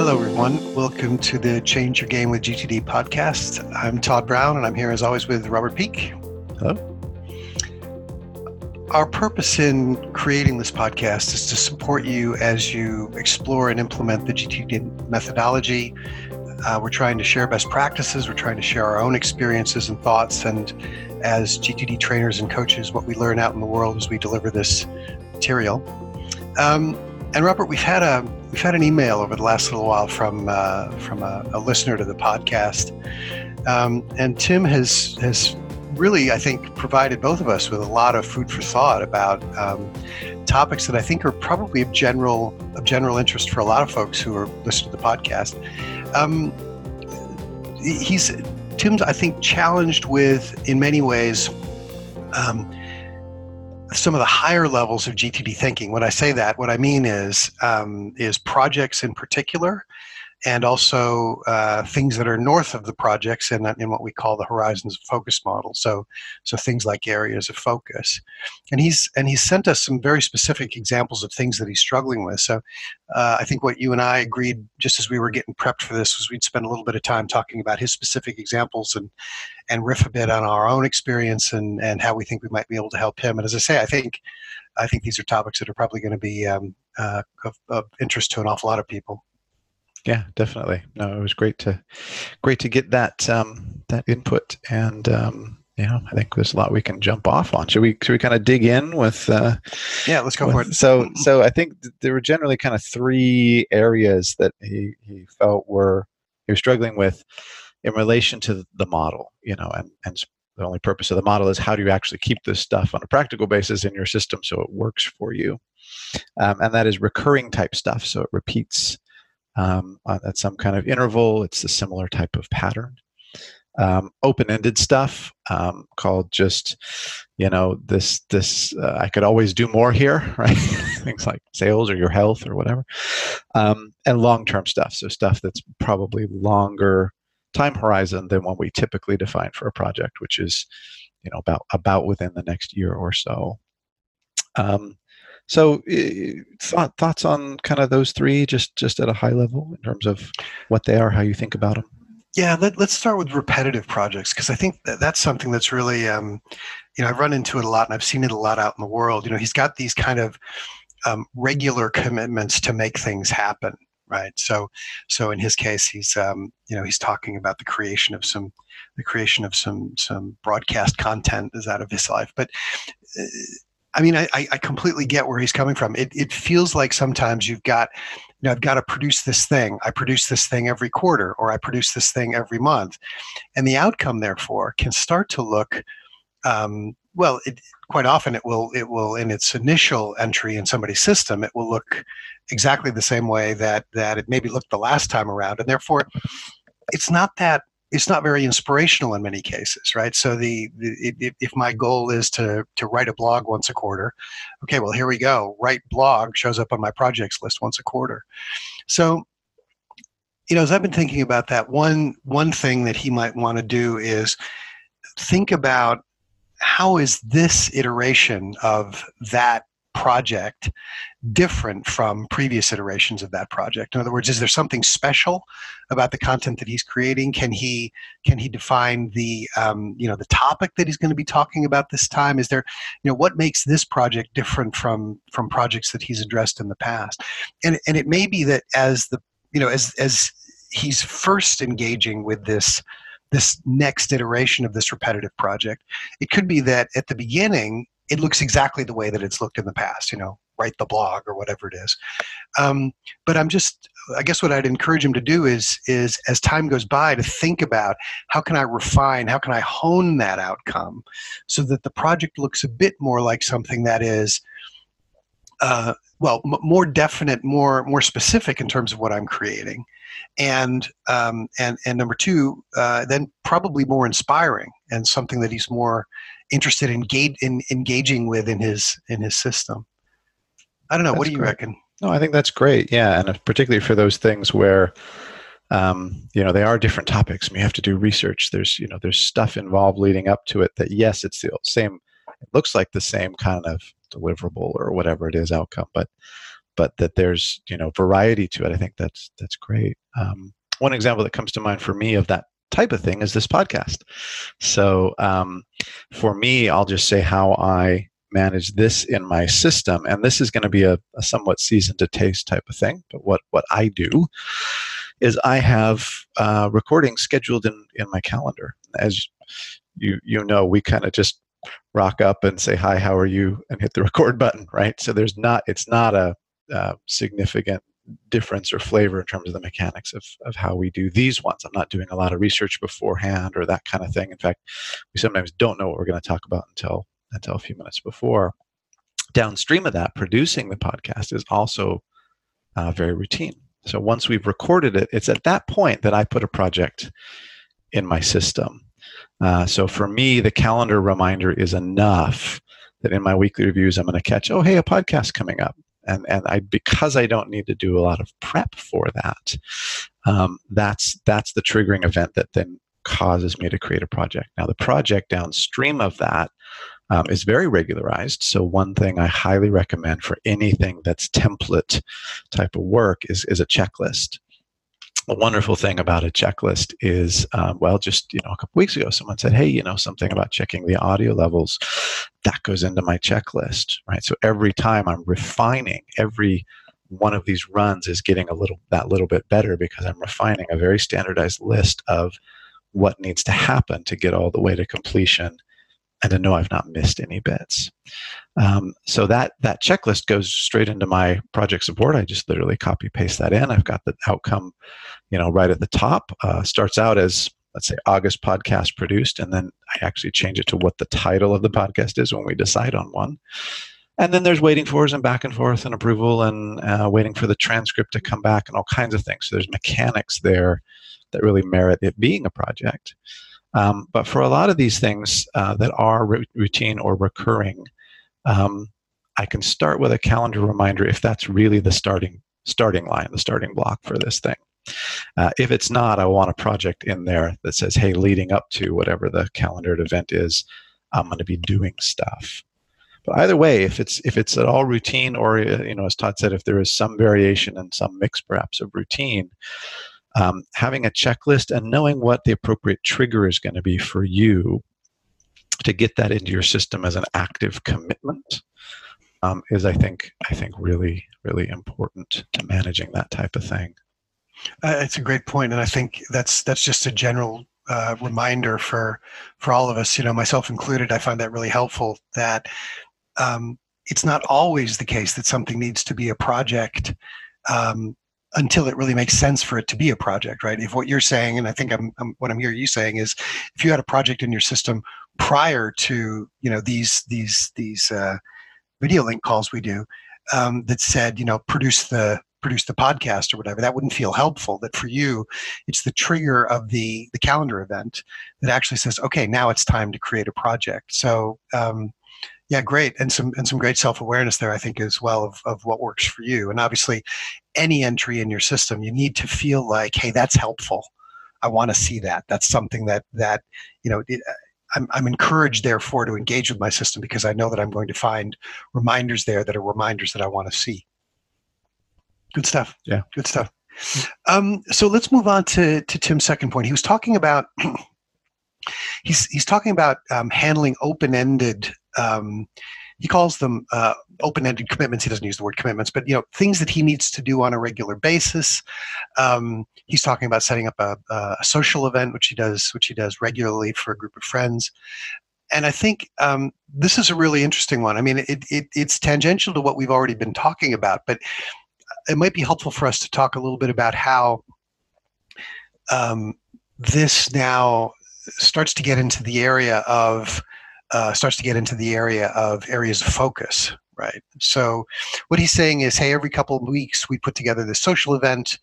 Hello, everyone. Welcome to the Change Your Game with GTD podcast. I'm Todd Brown, and I'm here as always with Robert Peake. Hello. Our purpose in creating this podcast is to support you as you explore and implement the GTD methodology. Uh, we're trying to share best practices, we're trying to share our own experiences and thoughts, and as GTD trainers and coaches, what we learn out in the world as we deliver this material. Um, and Robert, we've had a we've had an email over the last little while from uh, from a, a, listener to the podcast, um, and Tim has has really, I think, provided both of us with a lot of food for thought about um, topics that I think are probably of general of general interest for a lot of folks who are listening to the podcast. Um, he's Tim's, I think, challenged with in many ways. Um, some of the higher levels of GTD thinking. When I say that, what I mean is um, is projects in particular, and also uh, things that are north of the projects in, in what we call the horizons of focus model. So, so things like areas of focus. And he's and he's sent us some very specific examples of things that he's struggling with. So, uh, I think what you and I agreed just as we were getting prepped for this was we'd spend a little bit of time talking about his specific examples and and riff a bit on our own experience and and how we think we might be able to help him. And as I say, I think I think these are topics that are probably going to be um, uh, of, of interest to an awful lot of people. Yeah, definitely. No, it was great to great to get that um, that input, and um, yeah, I think there's a lot we can jump off on. Should we should we kind of dig in with? Uh, yeah, let's go with, for it. So so I think there were generally kind of three areas that he he felt were he was struggling with in relation to the model, you know, and and the only purpose of the model is how do you actually keep this stuff on a practical basis in your system so it works for you, um, and that is recurring type stuff. So it repeats um, at some kind of interval. It's a similar type of pattern. Um, open-ended stuff um, called just, you know, this this uh, I could always do more here, right? Things like sales or your health or whatever, um, and long-term stuff. So stuff that's probably longer time horizon than what we typically define for a project, which is, you know, about about within the next year or so. Um, so, thought, thoughts on kind of those three, just just at a high level in terms of what they are, how you think about them. Yeah, let, us start with repetitive projects because I think that that's something that's really, um, you know, I've run into it a lot and I've seen it a lot out in the world. You know, he's got these kind of um, regular commitments to make things happen, right? So, so in his case, he's, um, you know, he's talking about the creation of some, the creation of some some broadcast content is out of his life, but. Uh, I mean, I, I completely get where he's coming from. It, it feels like sometimes you've got, you know, I've got to produce this thing. I produce this thing every quarter, or I produce this thing every month, and the outcome, therefore, can start to look. Um, well, it, quite often it will. It will, in its initial entry in somebody's system, it will look exactly the same way that that it maybe looked the last time around, and therefore, it's not that it's not very inspirational in many cases, right? So the, the if, if my mm-hmm. goal is to to write a blog once a quarter, okay, well here we go. Write blog shows up on my projects list once a quarter. So you know, as I've been thinking about that, one one thing that he might want to do is think about how is this iteration of that project different from previous iterations of that project? In other words is there something special about the content that he's creating? Can he can he define the um, you know the topic that he's going to be talking about this time? Is there you know what makes this project different from from projects that he's addressed in the past? And and it may be that as the you know as as he's first engaging with this this next iteration of this repetitive project it could be that at the beginning it looks exactly the way that it's looked in the past, you know, write the blog or whatever it is. Um, but I'm just, I guess what I'd encourage him to do is, is as time goes by, to think about how can I refine, how can I hone that outcome, so that the project looks a bit more like something that is, uh, well, m- more definite, more more specific in terms of what I'm creating, and um, and and number two, uh, then probably more inspiring and something that he's more interested in, in engaging with in his in his system. I don't know. That's what do you great. reckon? No, I think that's great. Yeah, and particularly for those things where um, you know they are different topics and you have to do research. There's you know there's stuff involved leading up to it that yes, it's the same. It looks like the same kind of deliverable or whatever it is outcome, but but that there's you know variety to it. I think that's that's great. Um, one example that comes to mind for me of that type of thing is this podcast. So um, for me, I'll just say how I manage this in my system, and this is going to be a, a somewhat season to taste type of thing. But what what I do is I have uh, recordings scheduled in in my calendar. As you you know, we kind of just rock up and say hi, how are you, and hit the record button, right? So there's not it's not a uh, significant difference or flavor in terms of the mechanics of, of how we do these ones. I'm not doing a lot of research beforehand or that kind of thing. In fact, we sometimes don't know what we're going to talk about until until a few minutes before. Downstream of that, producing the podcast is also uh, very routine. So once we've recorded it, it's at that point that I put a project in my system. Uh, so for me, the calendar reminder is enough that in my weekly reviews, I'm going to catch, oh, hey, a podcast coming up and and I because I don't need to do a lot of prep for that, um, that's that's the triggering event that then causes me to create a project. Now the project downstream of that um, is very regularized. So one thing I highly recommend for anything that's template type of work is is a checklist a wonderful thing about a checklist is, um, well, just you know, a couple weeks ago, someone said, "Hey, you know, something about checking the audio levels." That goes into my checklist, right? So every time I'm refining, every one of these runs is getting a little that little bit better because I'm refining a very standardized list of what needs to happen to get all the way to completion and to know I've not missed any bits. Um, so that that checklist goes straight into my project support. I just literally copy paste that in. I've got the outcome, you know, right at the top. Uh, starts out as let's say August podcast produced, and then I actually change it to what the title of the podcast is when we decide on one. And then there's waiting fors and back and forth and approval and uh, waiting for the transcript to come back and all kinds of things. So there's mechanics there that really merit it being a project. Um, but for a lot of these things uh, that are r- routine or recurring, um, I can start with a calendar reminder if that's really the starting starting line, the starting block for this thing. Uh, if it's not, I want a project in there that says, "Hey, leading up to whatever the calendared event is, I'm going to be doing stuff." But either way, if it's if it's at all routine, or uh, you know, as Todd said, if there is some variation and some mix perhaps of routine, um, having a checklist and knowing what the appropriate trigger is going to be for you to get that into your system as an active commitment um, is I think I think really really important to managing that type of thing. Uh, it's a great point, and I think that's that's just a general uh, reminder for for all of us. You know, myself included. I find that really helpful. That um, it's not always the case that something needs to be a project um, until it really makes sense for it to be a project, right? If what you're saying, and I think I'm, I'm, what I'm hearing you saying is, if you had a project in your system prior to you know these these these uh, video link calls we do um, that said you know produce the produce the podcast or whatever, that wouldn't feel helpful. That for you, it's the trigger of the the calendar event that actually says, okay, now it's time to create a project. So um, yeah, great, and some and some great self awareness there, I think, as well of of what works for you. And obviously, any entry in your system, you need to feel like, hey, that's helpful. I want to see that. That's something that that you know. It, I'm, I'm encouraged, therefore, to engage with my system because I know that I'm going to find reminders there that are reminders that I want to see. Good stuff. Yeah. Good stuff. Um, so let's move on to, to Tim's second point. He was talking about he's he's talking about um, handling open-ended um, he calls them uh, open-ended commitments. He doesn't use the word commitments, but you know things that he needs to do on a regular basis. Um, he's talking about setting up a, a, social event, which he does, which he does regularly for a group of friends. And I think um, this is a really interesting one. I mean, it, it, it's tangential to what we've already been talking about, but it might be helpful for us to talk a little bit about how um, this now starts to get into the area of uh, starts to get into the area of areas of focus, right? So, what he's saying is, hey, every couple of weeks we put together this social event.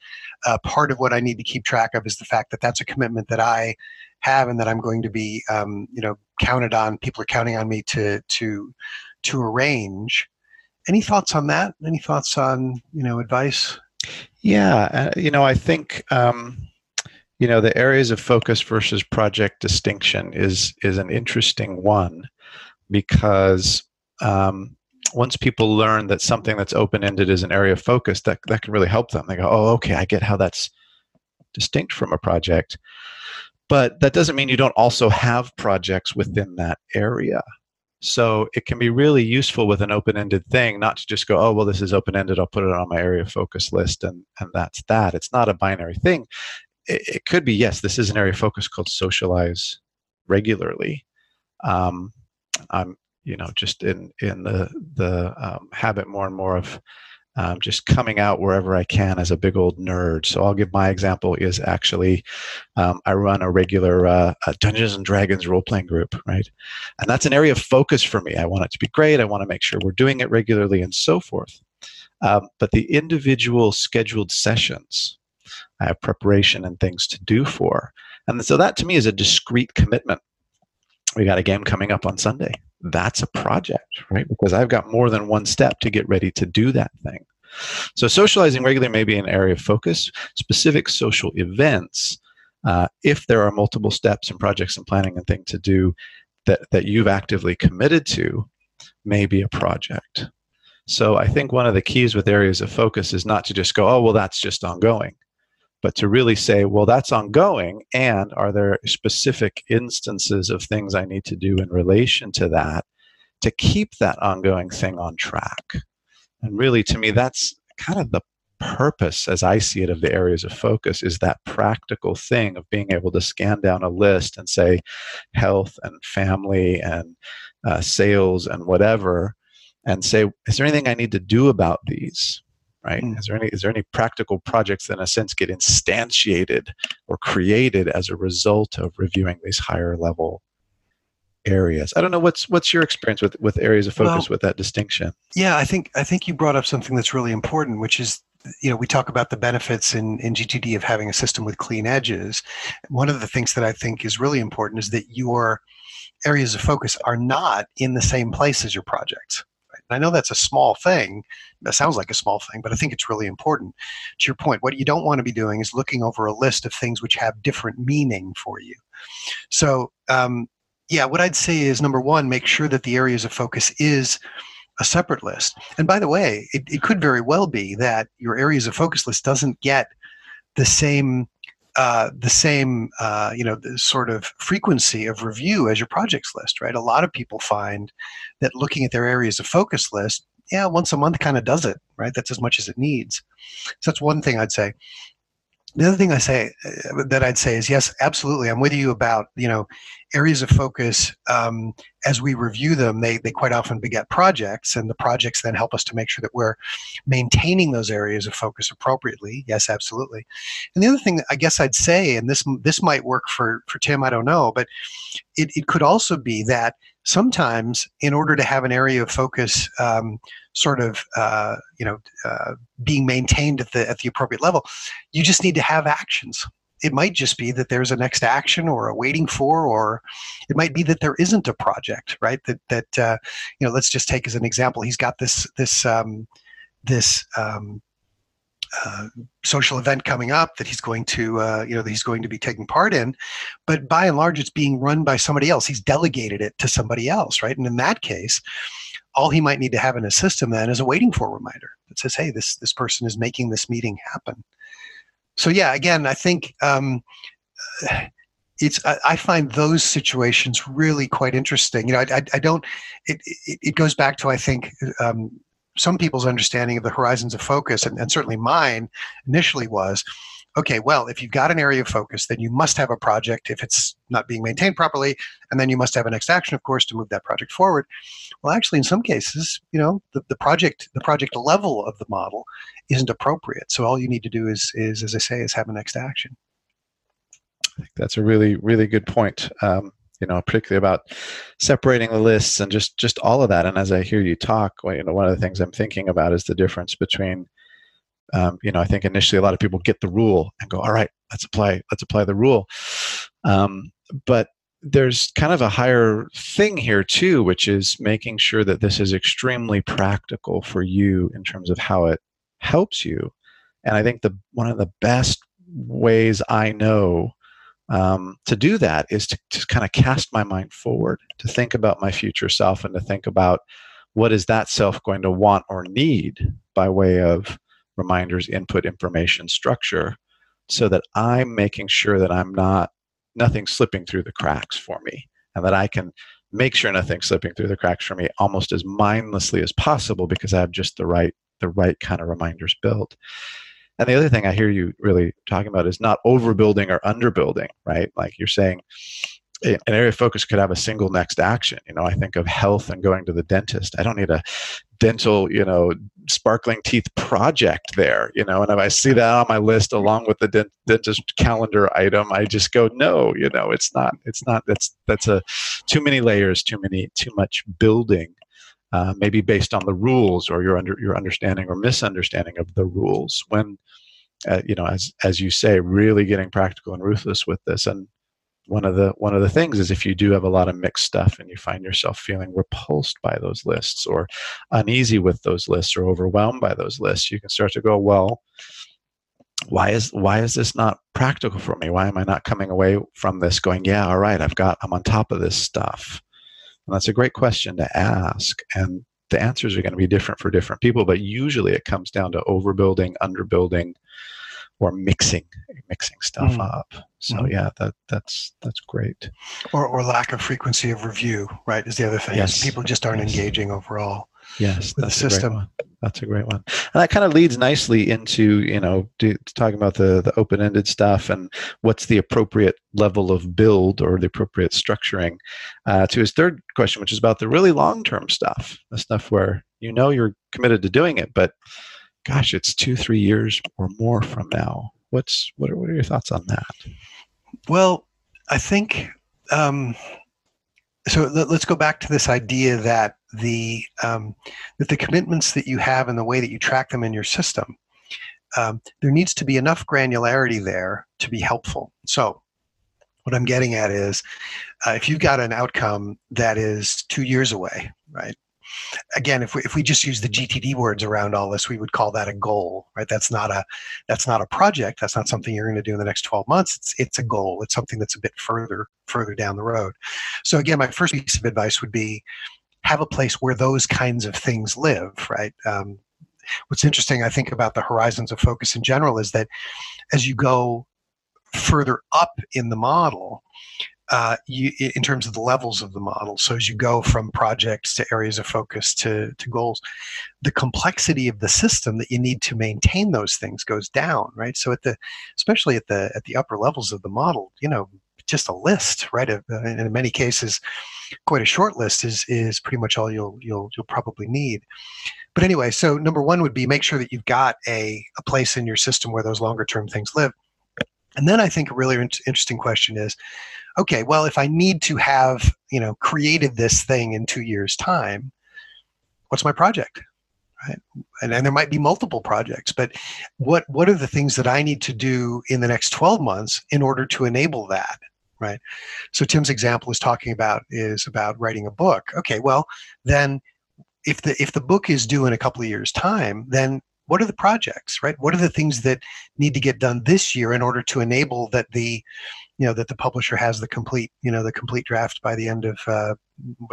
Uh, part of what I need to keep track of is the fact that that's a commitment that I have and that I'm going to be, um, you know, counted on. People are counting on me to to to arrange. Any thoughts on that? Any thoughts on you know advice? Yeah, uh, you know, I think. Um, you know the areas of focus versus project distinction is is an interesting one because um, once people learn that something that's open-ended is an area of focus, that that can really help them. They go, "Oh, okay, I get how that's distinct from a project." But that doesn't mean you don't also have projects within that area. So it can be really useful with an open-ended thing, not to just go, "Oh, well, this is open-ended. I'll put it on my area of focus list, and and that's that." It's not a binary thing. It, it could be, yes, this is an area of focus called socialize regularly. Um, I'm you know just in in the the um, habit more and more of um, just coming out wherever I can as a big old nerd. So I'll give my example is actually um, I run a regular uh, a Dungeons and Dragons role playing group, right? And that's an area of focus for me. I want it to be great. I want to make sure we're doing it regularly and so forth. Um, but the individual scheduled sessions, I have preparation and things to do for. And so that to me is a discrete commitment. We got a game coming up on Sunday that's a project, right? Because I've got more than one step to get ready to do that thing. So, socializing regularly may be an area of focus. Specific social events, uh, if there are multiple steps and projects and planning and things to do that, that you've actively committed to, may be a project. So, I think one of the keys with areas of focus is not to just go, oh, well, that's just ongoing but to really say, well, that's ongoing, and are there specific instances of things I need to do in relation to that to keep that ongoing thing on track? And really, to me, that's kind of the purpose, as I see it, of the areas of focus is that practical thing of being able to scan down a list and say health and family and uh, sales and whatever, and say, is there anything I need to do about these? Right? Mm. Is there any is there any practical projects that in a sense get instantiated or created as a result of reviewing these higher level areas? I don't know what's what's your experience with with areas of focus well, with that distinction. Yeah, I think I think you brought up something that's really important, which is you know we talk about the benefits in, in gtd of having a system with clean edges one of the things that i think is really important is that your areas of focus are not in the same place as your projects I know that's a small thing. That sounds like a small thing, but I think it's really important. To your point, what you don't want to be doing is looking over a list of things which have different meaning for you. So, um, yeah, what I'd say is number one, make sure that the areas of focus is a separate list. And by the way, it, it could very well be that your areas of focus list doesn't get the same uh, the same uh, you know the sort of frequency of review as your projects list right? A lot of people find that looking at their areas of focus list yeah once a month kind of does it right? That's as much as it needs. So that's one thing i'd say the other thing I say uh, that I'd say is yes, absolutely. I'm with you about you know areas of focus. Um, as we review them, they they quite often beget projects, and the projects then help us to make sure that we're maintaining those areas of focus appropriately. Yes, absolutely. And the other thing I guess I'd say, and this this might work for for Tim, I don't know, but it, it could also be that sometimes in order to have an area of focus um, sort of uh, you know uh, being maintained at the at the appropriate level you just need to have actions. It might just be that there's a next action or a waiting for or it might be that there isn't a project right? That that uh, you know let's just take as an example he's got this this um, this um, uh, social event coming up that he's going to uh, you know that he's going to be taking part in. But by and large it's being run by somebody else. He's delegated it to somebody else right? And in that case all he might need to have in his system then is a waiting for reminder that says hey this this person is making this meeting happen. So yeah again i think um, it's I, I, find those situations really quite interesting. You know i, I, I don't it, it, it goes back to i think um, some people's understanding of the horizons of focus, and, and certainly mine initially was okay, well, if you've got an area of focus, then you must have a project if it's not being maintained properly, and then you must have a next action, of course, to move that project forward. Well, actually, in some cases, you know, the, the project the project level of the model isn't appropriate. So all you need to do is is, as I say, is have a next action. I think that's a really really good point. Um, you know, particularly about separating the lists and just just all of that. And as I hear you talk, well, you know, one of the things I'm thinking about is the difference between, um, you know, I think initially a lot of people get the rule and go, all right, let's apply let's apply the rule, um, but there's kind of a higher thing here too, which is making sure that this is extremely practical for you in terms of how it helps you. And I think the one of the best ways I know um, to do that is to, kind of cast my mind forward, to think about my future self, and to think about what is that self going to want or need by way of reminders, input, information, structure, so that I'm making sure that I'm not nothing slipping through the cracks for me, and that I can make sure nothing's slipping through the cracks for me almost as mindlessly as possible because I have just the right the right kind of reminders built. And the other thing I hear you really talking about is not overbuilding or underbuilding, right? Like you're saying, an area of focus could have a single next action. You know, I think of health and going to the dentist. I don't need a dental, you know, sparkling teeth project there, you know, and if I see that on my list along with the dent- dentist calendar item, I just go, no, you know, it's not, it's not, that's, that's a too many layers, too many, too much building. Uh, maybe based on the rules or your under your understanding or misunderstanding of the rules when uh, you know as as you say really getting practical and ruthless with this. And one of the one of the things is if you do have a lot of mixed stuff and you find yourself feeling repulsed by those lists or uneasy with those lists or overwhelmed by those lists you can start to go well why is why is this not practical for me? Why am i not coming away from this going yeah all right i've got i'm on top of this stuff and that's a great question to ask and the answers are going to be different for different people but usually it comes down to overbuilding underbuilding or mixing mixing stuff mm. up. So mm. yeah, that that's that's great. Or or lack of frequency of review, right? Is the other thing. Yes. People just aren't yes. engaging overall. Yes, the system. That's a great one, and that kind of leads nicely into you know do, talking about the the open ended stuff and what's the appropriate level of build or the appropriate structuring. Uh, to his third question, which is about the really long term stuff, the stuff where you know you're committed to doing it, but gosh, it's two, three years or more from now. What's what are, what are your thoughts on that? Well, I think um, so. Let, us go back to this idea that the um, that the commitments that you have and the way that you track them in your system, um, there needs to be enough granularity there to be helpful. So, what I'm getting at is, uh, if you've got an outcome that is two years away, right? again, if we, if we just use the GTD words around all this, we would call that a goal, right? That's not a that's not a project. That's not something you're going to do in the next 12 months. It's it's a goal. It's something that's a bit further further down the road. So again, my first piece of advice would be have a place where those kinds of things live, right? Um, what's interesting, I think, about the horizons of focus in general is that as you go further up in the model, uh, you, in terms of the levels of the model. So as you go from projects to areas of focus to, to goals, the complexity of the system that you need to maintain those things goes down, right? So at the, especially at the at the upper levels of the model, you know, just a list, right? And uh, in many cases, quite a short list is is pretty much all you'll you'll you'll probably need. But anyway, so number one would be make sure that you've got a, a place in your system where those longer term things live. And then I think a really interesting question is, okay, well, if I need to have, you know, created this thing in two years' time, what's my project? Right. And, and there might be multiple projects, but what what are the things that I need to do in the next 12 months in order to enable that? Right. So Tim's example is talking about is about writing a book. Okay, well, then if the if the book is due in a couple of years' time, then what are the projects right what are the things that need to get done this year in order to enable that the you know that the publisher has the complete you know the complete draft by the end of uh,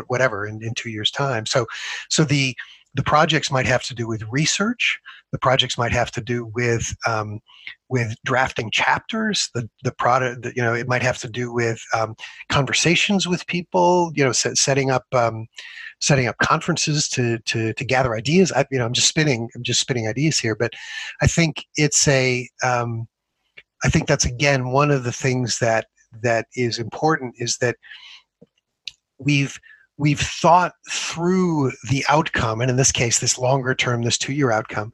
whatever in, in two years time so so the the projects might have to do with research. The projects might have to do with um, with drafting chapters. The the product you know it might have to do with um, conversations with people you know set, setting up um, setting up conferences to to to gather ideas. I, you know i'm just spinning i'm just spinning ideas here but i think it's a um, I think that's again one of the things that that is important is that we've we've thought through the outcome and in this case this longer term this two year outcome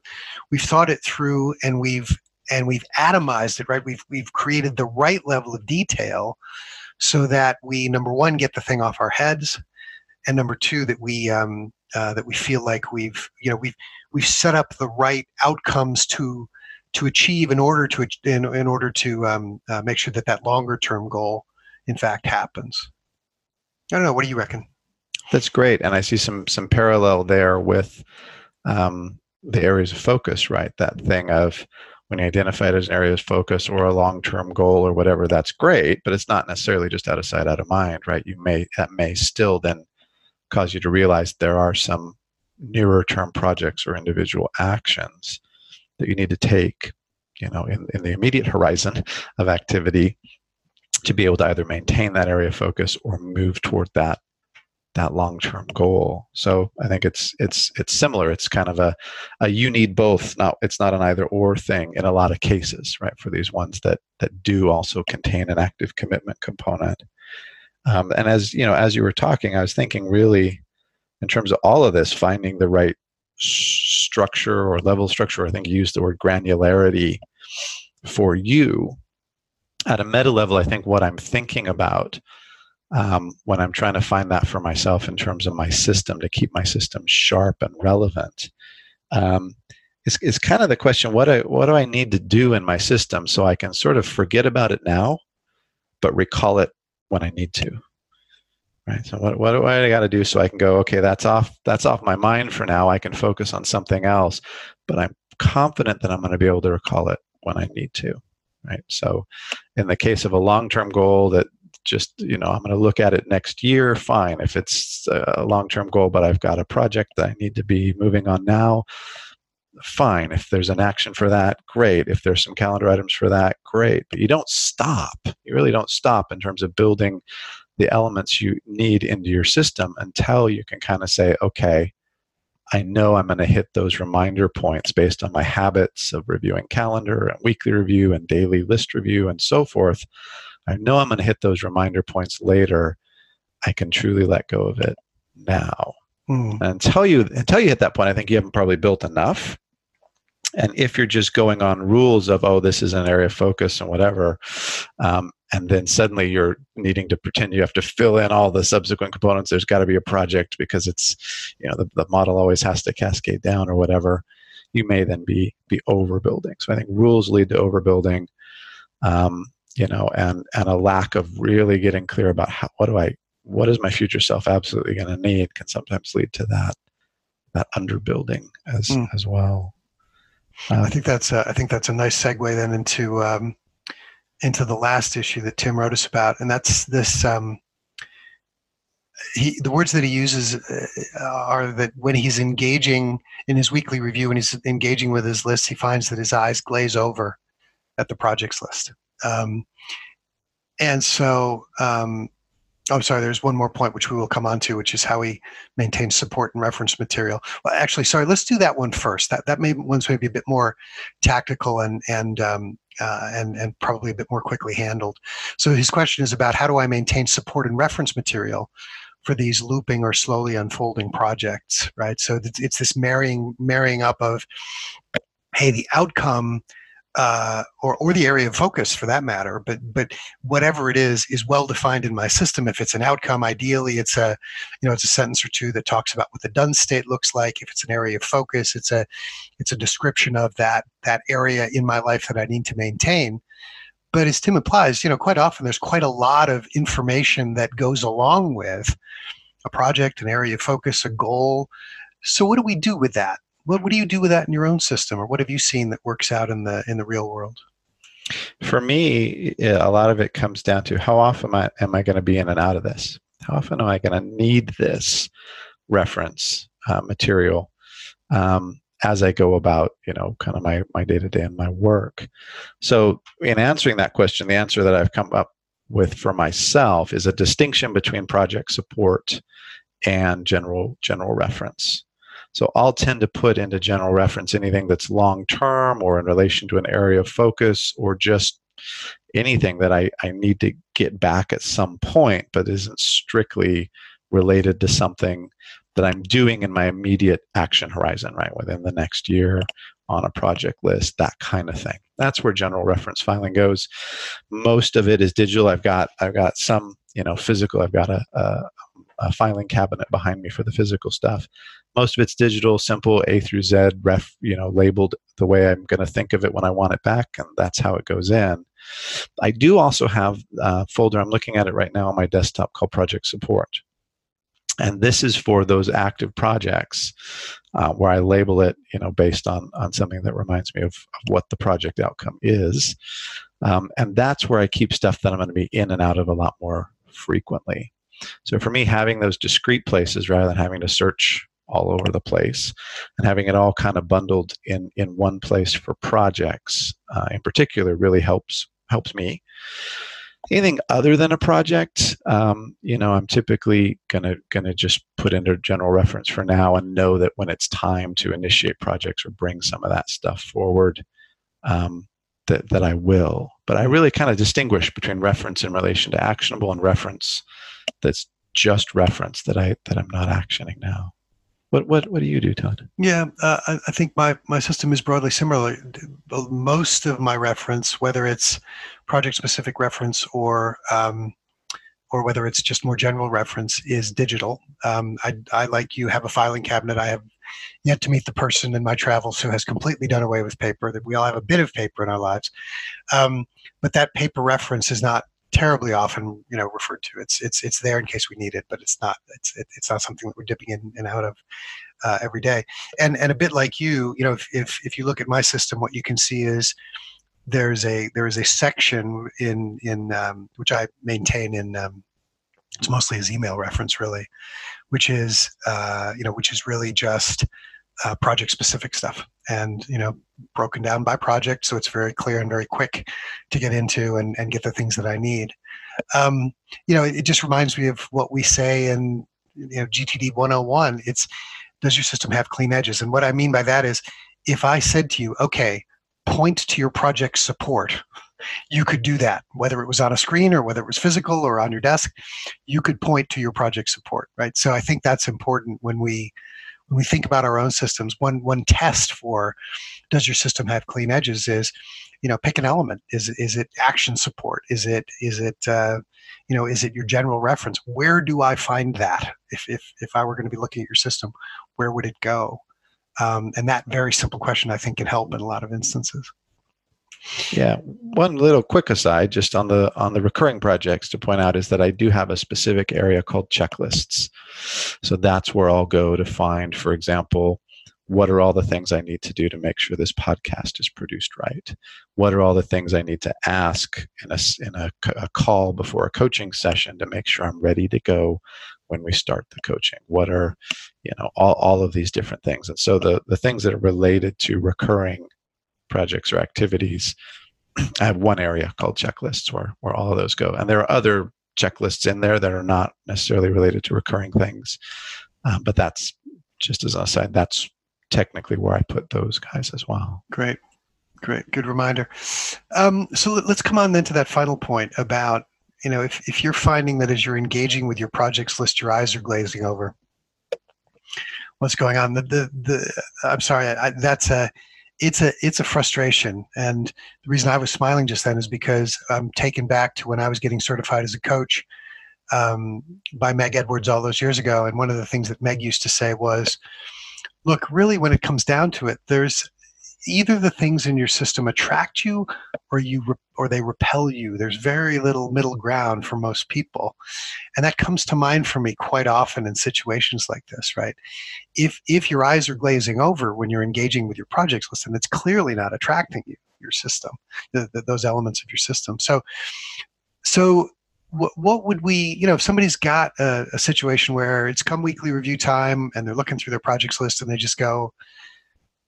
we've thought it through and we've and we've atomized it right? We've we've created the right level of detail so that we number one get the thing off our heads and number two that we um, uh, that we feel like we've you know we've we've set up the right outcomes to to achieve in order to in, in order to um, uh, make sure that that longer term goal in fact happens. I don't know. What do you reckon that's great and i see some some parallel there with um, the areas of focus right? That thing of when you identify it as an area of focus or a long-term goal or whatever that's great but it's not necessarily just out of sight out of mind right? You may that may still then cause you to realize there are some nearer term projects or individual actions that you need to take, you know, in, in the immediate horizon of activity to be able to either maintain that area of focus or move toward that that long-term goal. So I think it's it's it's similar. It's kind of a, a you need both. Not it's not an either or thing in a lot of cases, right? For these ones that that do also contain an active commitment component. Um, and as you know, as you were talking, I was thinking really in terms of all of this, finding the right structure or level structure. I think you used the word granularity for you at a meta level. I think what I'm thinking about um, when I'm trying to find that for myself in terms of my system to keep my system sharp and relevant. Um, is, is kind of the question what I, what do I need to do in my system so I can sort of forget about it now, but recall it when I need to right so what, what do i got to do so i can go okay that's off that's off my mind for now i can focus on something else but i'm confident that i'm going to be able to recall it when i need to right so in the case of a long-term goal that just you know i'm going to look at it next year fine. If it's a long-term goal but i've got a project that i need to be moving on now fine. If there's an action for that great. If there's some calendar items for that great. But you don't stop. You really don't stop in terms of building the elements you need into your system until you can kind of say, okay, I know I'm going to hit those reminder points based on my habits of reviewing calendar and weekly review and daily list review and so forth. I know I'm going to hit those reminder points later. I can truly let go of it now. Mm. Until you until you hit that point, I think you haven't probably built enough. And if you're just going on rules of oh, this is an area of focus and whatever, um, and then suddenly you're needing to pretend you have to fill in all the subsequent components there's got to be a project because it's you know the, the model always has to cascade down or whatever you may then be be overbuilding so i think rules lead to overbuilding um, you know and and a lack of really getting clear about how what do i what is my future self absolutely going to need can sometimes lead to that that underbuilding as mm. as well um, i think that's a, I think that's a nice segue then into um, into the last issue that Tim wrote us about, and that's this. Um, he, the words that he uses uh, are that when he's engaging in his weekly review and he's engaging with his list, he finds that his eyes glaze over at the projects list. Um, and so um, Oh, I'm sorry. There's one more point which we will come on to, which is how we maintain support and reference material. Well, actually, sorry. Let's do that one first. That that may one's maybe a bit more tactical and and um, uh, and and probably a bit more quickly handled. So his question is about how do I maintain support and reference material for these looping or slowly unfolding projects, right? So it's this marrying marrying up of hey, the outcome uh, or or the area of focus for that matter. But but whatever it is is well defined in my system. If it's an outcome, ideally it's a you know it's a sentence or two that talks about what the done state looks like. If it's an area of focus, it's a it's a description of that that area in my life that I need to maintain. But as Tim implies, you know, quite often there's quite a lot of information that goes along with a project, an area of focus, a goal. So what do we do with that? What, what do you do with that in your own system or what have you seen that works out in the in the real world? For me a lot of it comes down to how often am i, am I going to be in and out of this? How often am i going to need this reference uh, material um, as i go about you know kind of my my day-to-day and my work? So in answering that question the answer that i've come up with for myself is a distinction between project support and general general reference so I'll tend to put into general reference anything that's long term or in relation to an area of focus or just anything that I, I need to get back at some point, but isn't strictly related to something that I'm doing in my immediate action horizon, right? Within the next year on a project list, that kind of thing. That's where general reference filing goes. Most of it is digital. I've got I've got some, you know, physical. I've got a, a, a filing cabinet behind me for the physical stuff most of it's digital, simple, A through Z, ref, you know, labeled the way I'm going to think of it when I want it back, and that's how it goes in. I do also have a folder. I'm looking at it right now on my desktop called Project Support, and this is for those active projects uh, where I label it, you know, based on on something that reminds me of, of what the project outcome is, um, and that's where I keep stuff that I'm going to be in and out of a lot more frequently. So for me, having those discrete places rather than having to search all over the place, and having it all kind of bundled in in one place for projects, uh, in particular, really helps helps me. Anything other than a project, um, you know, I'm typically gonna gonna just put into general reference for now, and know that when it's time to initiate projects or bring some of that stuff forward, um, that that I will. But I really kind of distinguish between reference in relation to actionable and reference that's just reference that I that I'm not actioning now. What what what do you do, Todd? Yeah, uh, I, I, think my my system is broadly similar. Most of my reference, whether it's project specific reference or um, or whether it's just more general reference, is digital. Um, I, I like you have a filing cabinet. I have yet to meet the person in my travels who has completely done away with paper. That we all have a bit of paper in our lives, um, but that paper reference is not terribly often you know referred to. It's it's it's there in case we need it but it's not it's it, it's not something that we're dipping in and out of uh, every day. And and a bit like you you know if, if if you look at my system what you can see is there's a there is a section in in um, which i maintain in um, it's mostly his email reference really which is uh, you know which is really just uh, project specific stuff and you know broken down by project so it's very clear and very quick to get into and, and get the things that i need. Um, you know it, it, just reminds me of what we say in you know gtd 101 it's does your system have clean edges? And what i mean by that is if i said to you okay point to your project support you could do that whether it was on a screen or whether it was physical or on your desk you could point to your project support right? So i think that's important when we when we think about our own systems, one one test for does your system have clean edges is, you know, pick an element. Is is it action support? Is it is it uh, you know is it your general reference? Where do I find that? If if if I were going to be looking at your system, where would it go? Um, and that very simple question, I think, can help in a lot of instances. Yeah, one little quick aside, just on the on the recurring projects to point out is that I do have a specific area called checklists. So that's where I'll go to find, for example, what are all the things I need to do to make sure this podcast is produced right? What are all the things I need to ask in a in a, a call before a coaching session to make sure I'm ready to go when we start the coaching? What are you know all, all of these different things? And so the the things that are related to recurring projects or activities, I have one area called checklists where, where all of those go. And there are other checklists in there that are not necessarily related to recurring things. Um, but that's just as an aside, that's technically where I put those guys as well. Great. Great. Good reminder. Um, so let, us come on then to that final point about, you know, if, if you're finding that as you're engaging with your projects list, your eyes are glazing over, what's going on? The, the, the I'm sorry, I, that's a, it's a it's a frustration. And the reason i was smiling just then is because i'm taken back to when i was getting certified as a coach um, by meg edwards all those years ago. And one of the things that meg used to say was look really when it comes down to it there's either the things in your system attract you or you or they repel you. There's very little middle ground for most people. And that comes to mind for me quite often in situations like this right? If if your eyes are glazing over when you're engaging with your projects list and it's clearly not attracting you your system the, the, those elements of your system. So so what, what would we you know if somebody's got a, a situation where it's come weekly review time and they're looking through their projects list and they just go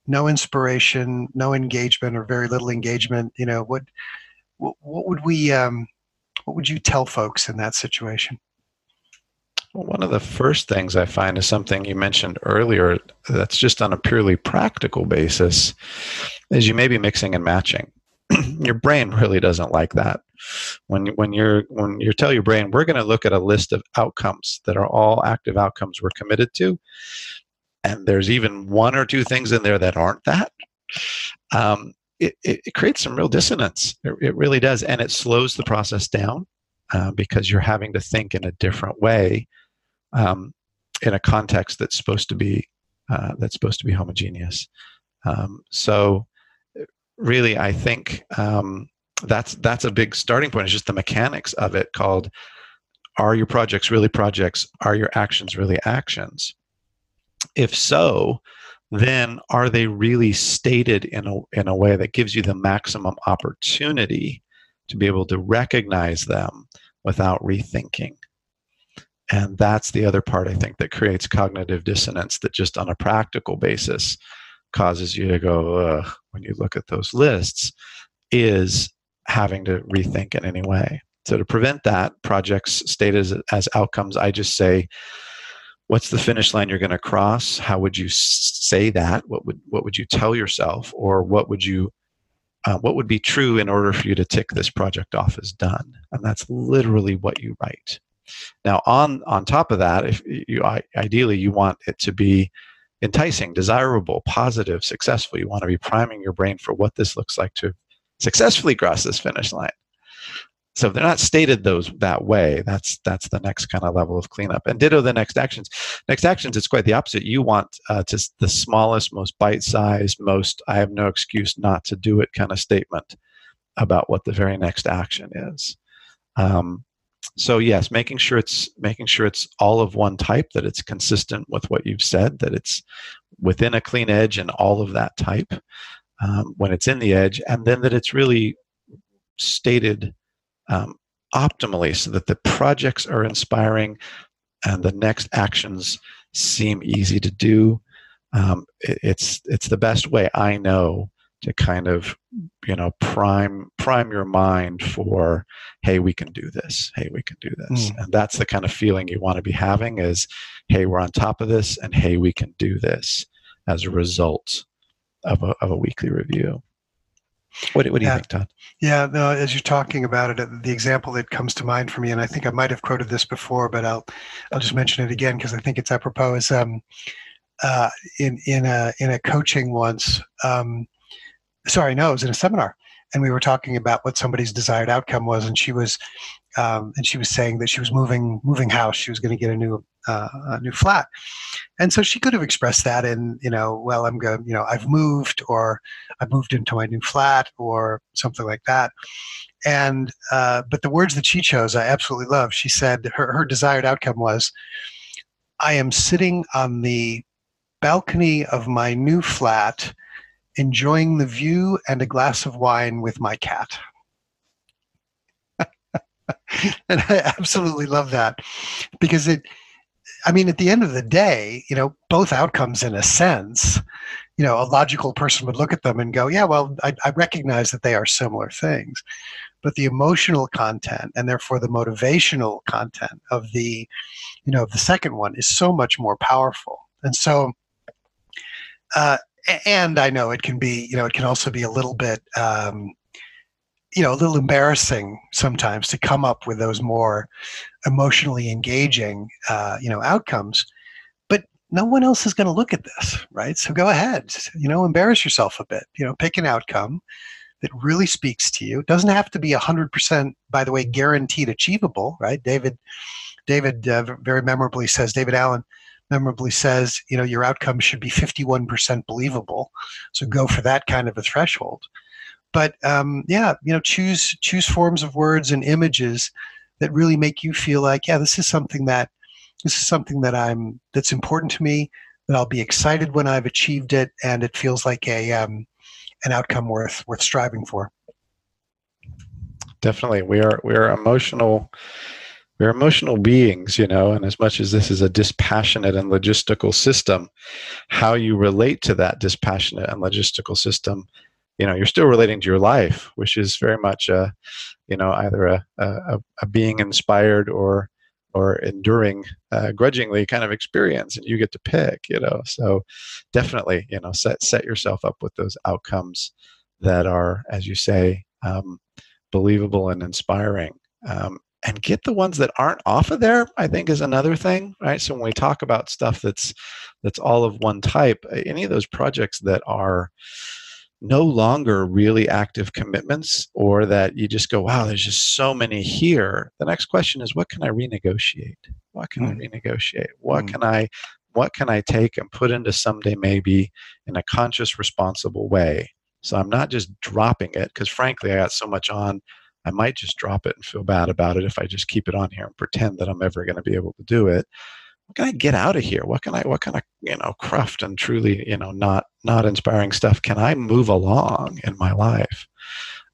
no inspiration, no engagement, or very little engagement, you know, what what, what would we um, what would you tell folks in that situation? Well, one of the first things I find is something you mentioned earlier that's just on a purely practical basis is you may be mixing and matching. your brain really doesn't like that. When when you're when you tell your brain we're going to look at a list of outcomes that are all active outcomes we're committed to, and there's even one or two things in there that aren't that, um, it, it, it, creates some real dissonance. It, it, really does. And it slows the process down uh, because you're having to think in a different way um, in a context that's supposed to be uh, that's supposed to be homogeneous. Um, so really, I think um, that's that's a big starting point. It's just the mechanics of it called are your projects really projects? Are your actions really actions? If so, then are they really stated in a, in a way that gives you the maximum opportunity to be able to recognize them without rethinking? And that's the other part I think that creates cognitive dissonance that just on a practical basis causes you to go, when you look at those lists, is having to rethink in any way. So to prevent that, projects stated as, as outcomes, I just say, what's the finish line you're going to cross? How would you say that? What would what would you tell yourself, or what would you uh, what would be true in order for you to tick this project off as done? And that's literally what you write. Now, on on top of that, if you ideally you want it to be enticing, desirable, positive, successful. You want to be priming your brain for what this looks like to successfully cross this finish line. So if they're not stated those that way, that's that's the next kind of level of cleanup. And ditto the next actions. Next actions, it's quite the opposite. You want uh, just the smallest, most bite-sized, most I have no excuse not to do it kind of statement about what the very next action is. Um, so yes, making sure it's making sure it's all of one type, that it's consistent with what you've said, that it's within a clean edge and all of that type um, when it's in the edge, and then that it's really stated um, optimally so that the projects are inspiring and the next actions seem easy to do. Um, it, it's it's the best way I know to kind of you know prime prime your mind for hey we can do this hey we can do this mm. and that's the kind of feeling you want to be having is hey we're on top of this and hey we can do this as a result of a, of a weekly review what, what do you yeah. think, Todd? Yeah, no, as you're talking about it, the example that comes to mind for me, and I think I might have quoted this before, but I'll I'll just mention it again because I think it's apropos. Is um, uh, in in a in a coaching once, um, sorry, no, it was in a seminar, and we were talking about what somebody's desired outcome was, and she was um, and she was saying that she was moving moving house. She was going to get a new uh, a new flat. And so she could have expressed that in, you know, well, I'm going, you know, I've moved or I've moved into my new flat or something like that. And, uh, but the words that she chose, I absolutely love. She said her, her desired outcome was, I am sitting on the balcony of my new flat, enjoying the view and a glass of wine with my cat. and I absolutely love that because it I mean, at the end of the day, you know, both outcomes in a sense, you know, a logical person would look at them and go, yeah, well, I, I recognize that they are similar things. But the emotional content and therefore the motivational content of the, you know, of the second one is so much more powerful. And so, uh, and I know it can be, you know, it can also be a little bit, um, you know a little embarrassing sometimes to come up with those more emotionally engaging uh, you know outcomes but no one else is going to look at this right? So go ahead you know embarrass yourself a bit you know pick an outcome that really speaks to you. It doesn't have to be 100% by the way guaranteed achievable right? David david uh, very memorably says david allen memorably says you know your outcome should be 51% believable. So go for that kind of a threshold but um, yeah, you know, choose choose forms of words and images that really make you feel like, yeah, this is something that this is something that I'm that's important to me. That I'll be excited when I've achieved it, and it feels like a um, an outcome worth worth striving for. Definitely, we are we are emotional we're emotional beings, you know, and as much as this is a dispassionate and logistical system, how you relate to that dispassionate and logistical system you know you're still relating to your life which is very much a you know either a, a, a being inspired or or enduring uh, grudgingly kind of experience and you get to pick you know? So definitely you know set set yourself up with those outcomes that are as you say um, believable and inspiring um, and get the ones that aren't off of there i think is another thing right? So when we talk about stuff that's that's all of one type any of those projects that are no longer really active commitments or that you just go, wow, there's just so many here. The next question is, what can I renegotiate? What can mm. I renegotiate? What mm. can I what can I take and put into someday maybe in a conscious, responsible way? So I'm not just dropping it because frankly, I got so much on. I might just drop it and feel bad about it if I just keep it on here and pretend that I'm ever going to be able to do it what can I get out of here? What can I what kind of you know cruft and truly you know not not inspiring stuff can I move along in my life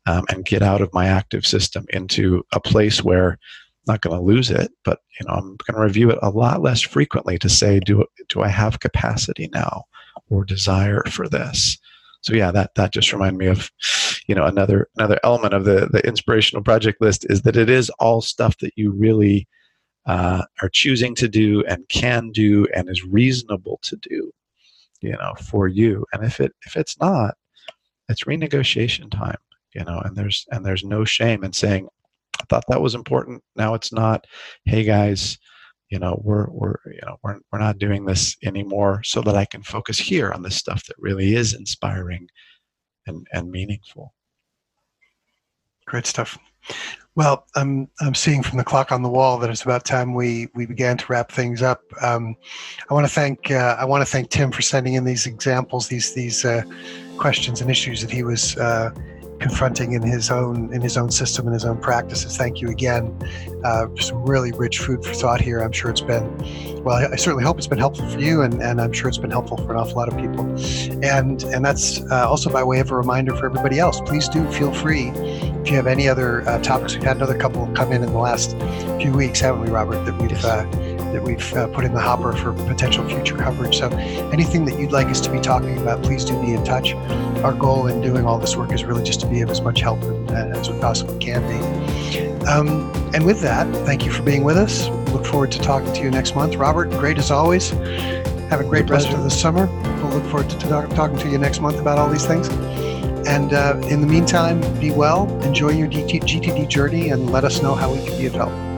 um, and get out of my active system into a place where I'm not going to lose it, but you know, I'm going to review it a lot less frequently to say, do do I have capacity now or desire for this? So yeah, that that just reminded me of, you know, another another element of the the inspirational project list is that it is all stuff that you really uh, are choosing to do and can do and is reasonable to do, you know, for you. And if it if it's not, it's renegotiation time, you know. And there's and there's no shame in saying, I thought that was important. Now it's not. Hey guys, you know, we're we're you know we're we're not doing this anymore, so that I can focus here on the stuff that really is inspiring and and meaningful. Great stuff. Well, I'm I'm seeing from the clock on the wall that it's about time we we began to wrap things up. Um, I want to thank uh, I want to thank Tim for sending in these examples, these these uh, questions and issues that he was uh, confronting in his own in his own system and his own practices. Thank you again. Uh, some really rich food for thought here. I'm sure it's been well. I, I, certainly hope it's been helpful for you, and, and I'm sure it's been helpful for an awful lot of people. And and that's uh, also by way of a reminder for everybody else. Please do feel free if you have any other uh, topics. We've had another couple come in in the last few weeks, haven't we, Robert? That we've uh, that we've uh, put in the hopper for potential future coverage. So anything that you'd like us to be talking about, please do be in touch. Our goal in doing all this work is really just to be of as much help as we possibly can be. Um, and with that, thank you for being with us. Look forward to talking to you next month. Robert, great as always. Have a great rest of the summer. We'll look forward to talk, talking to you next month about all these things. And uh, in the meantime, be well, enjoy your GTD journey, and let us know how we can be of help.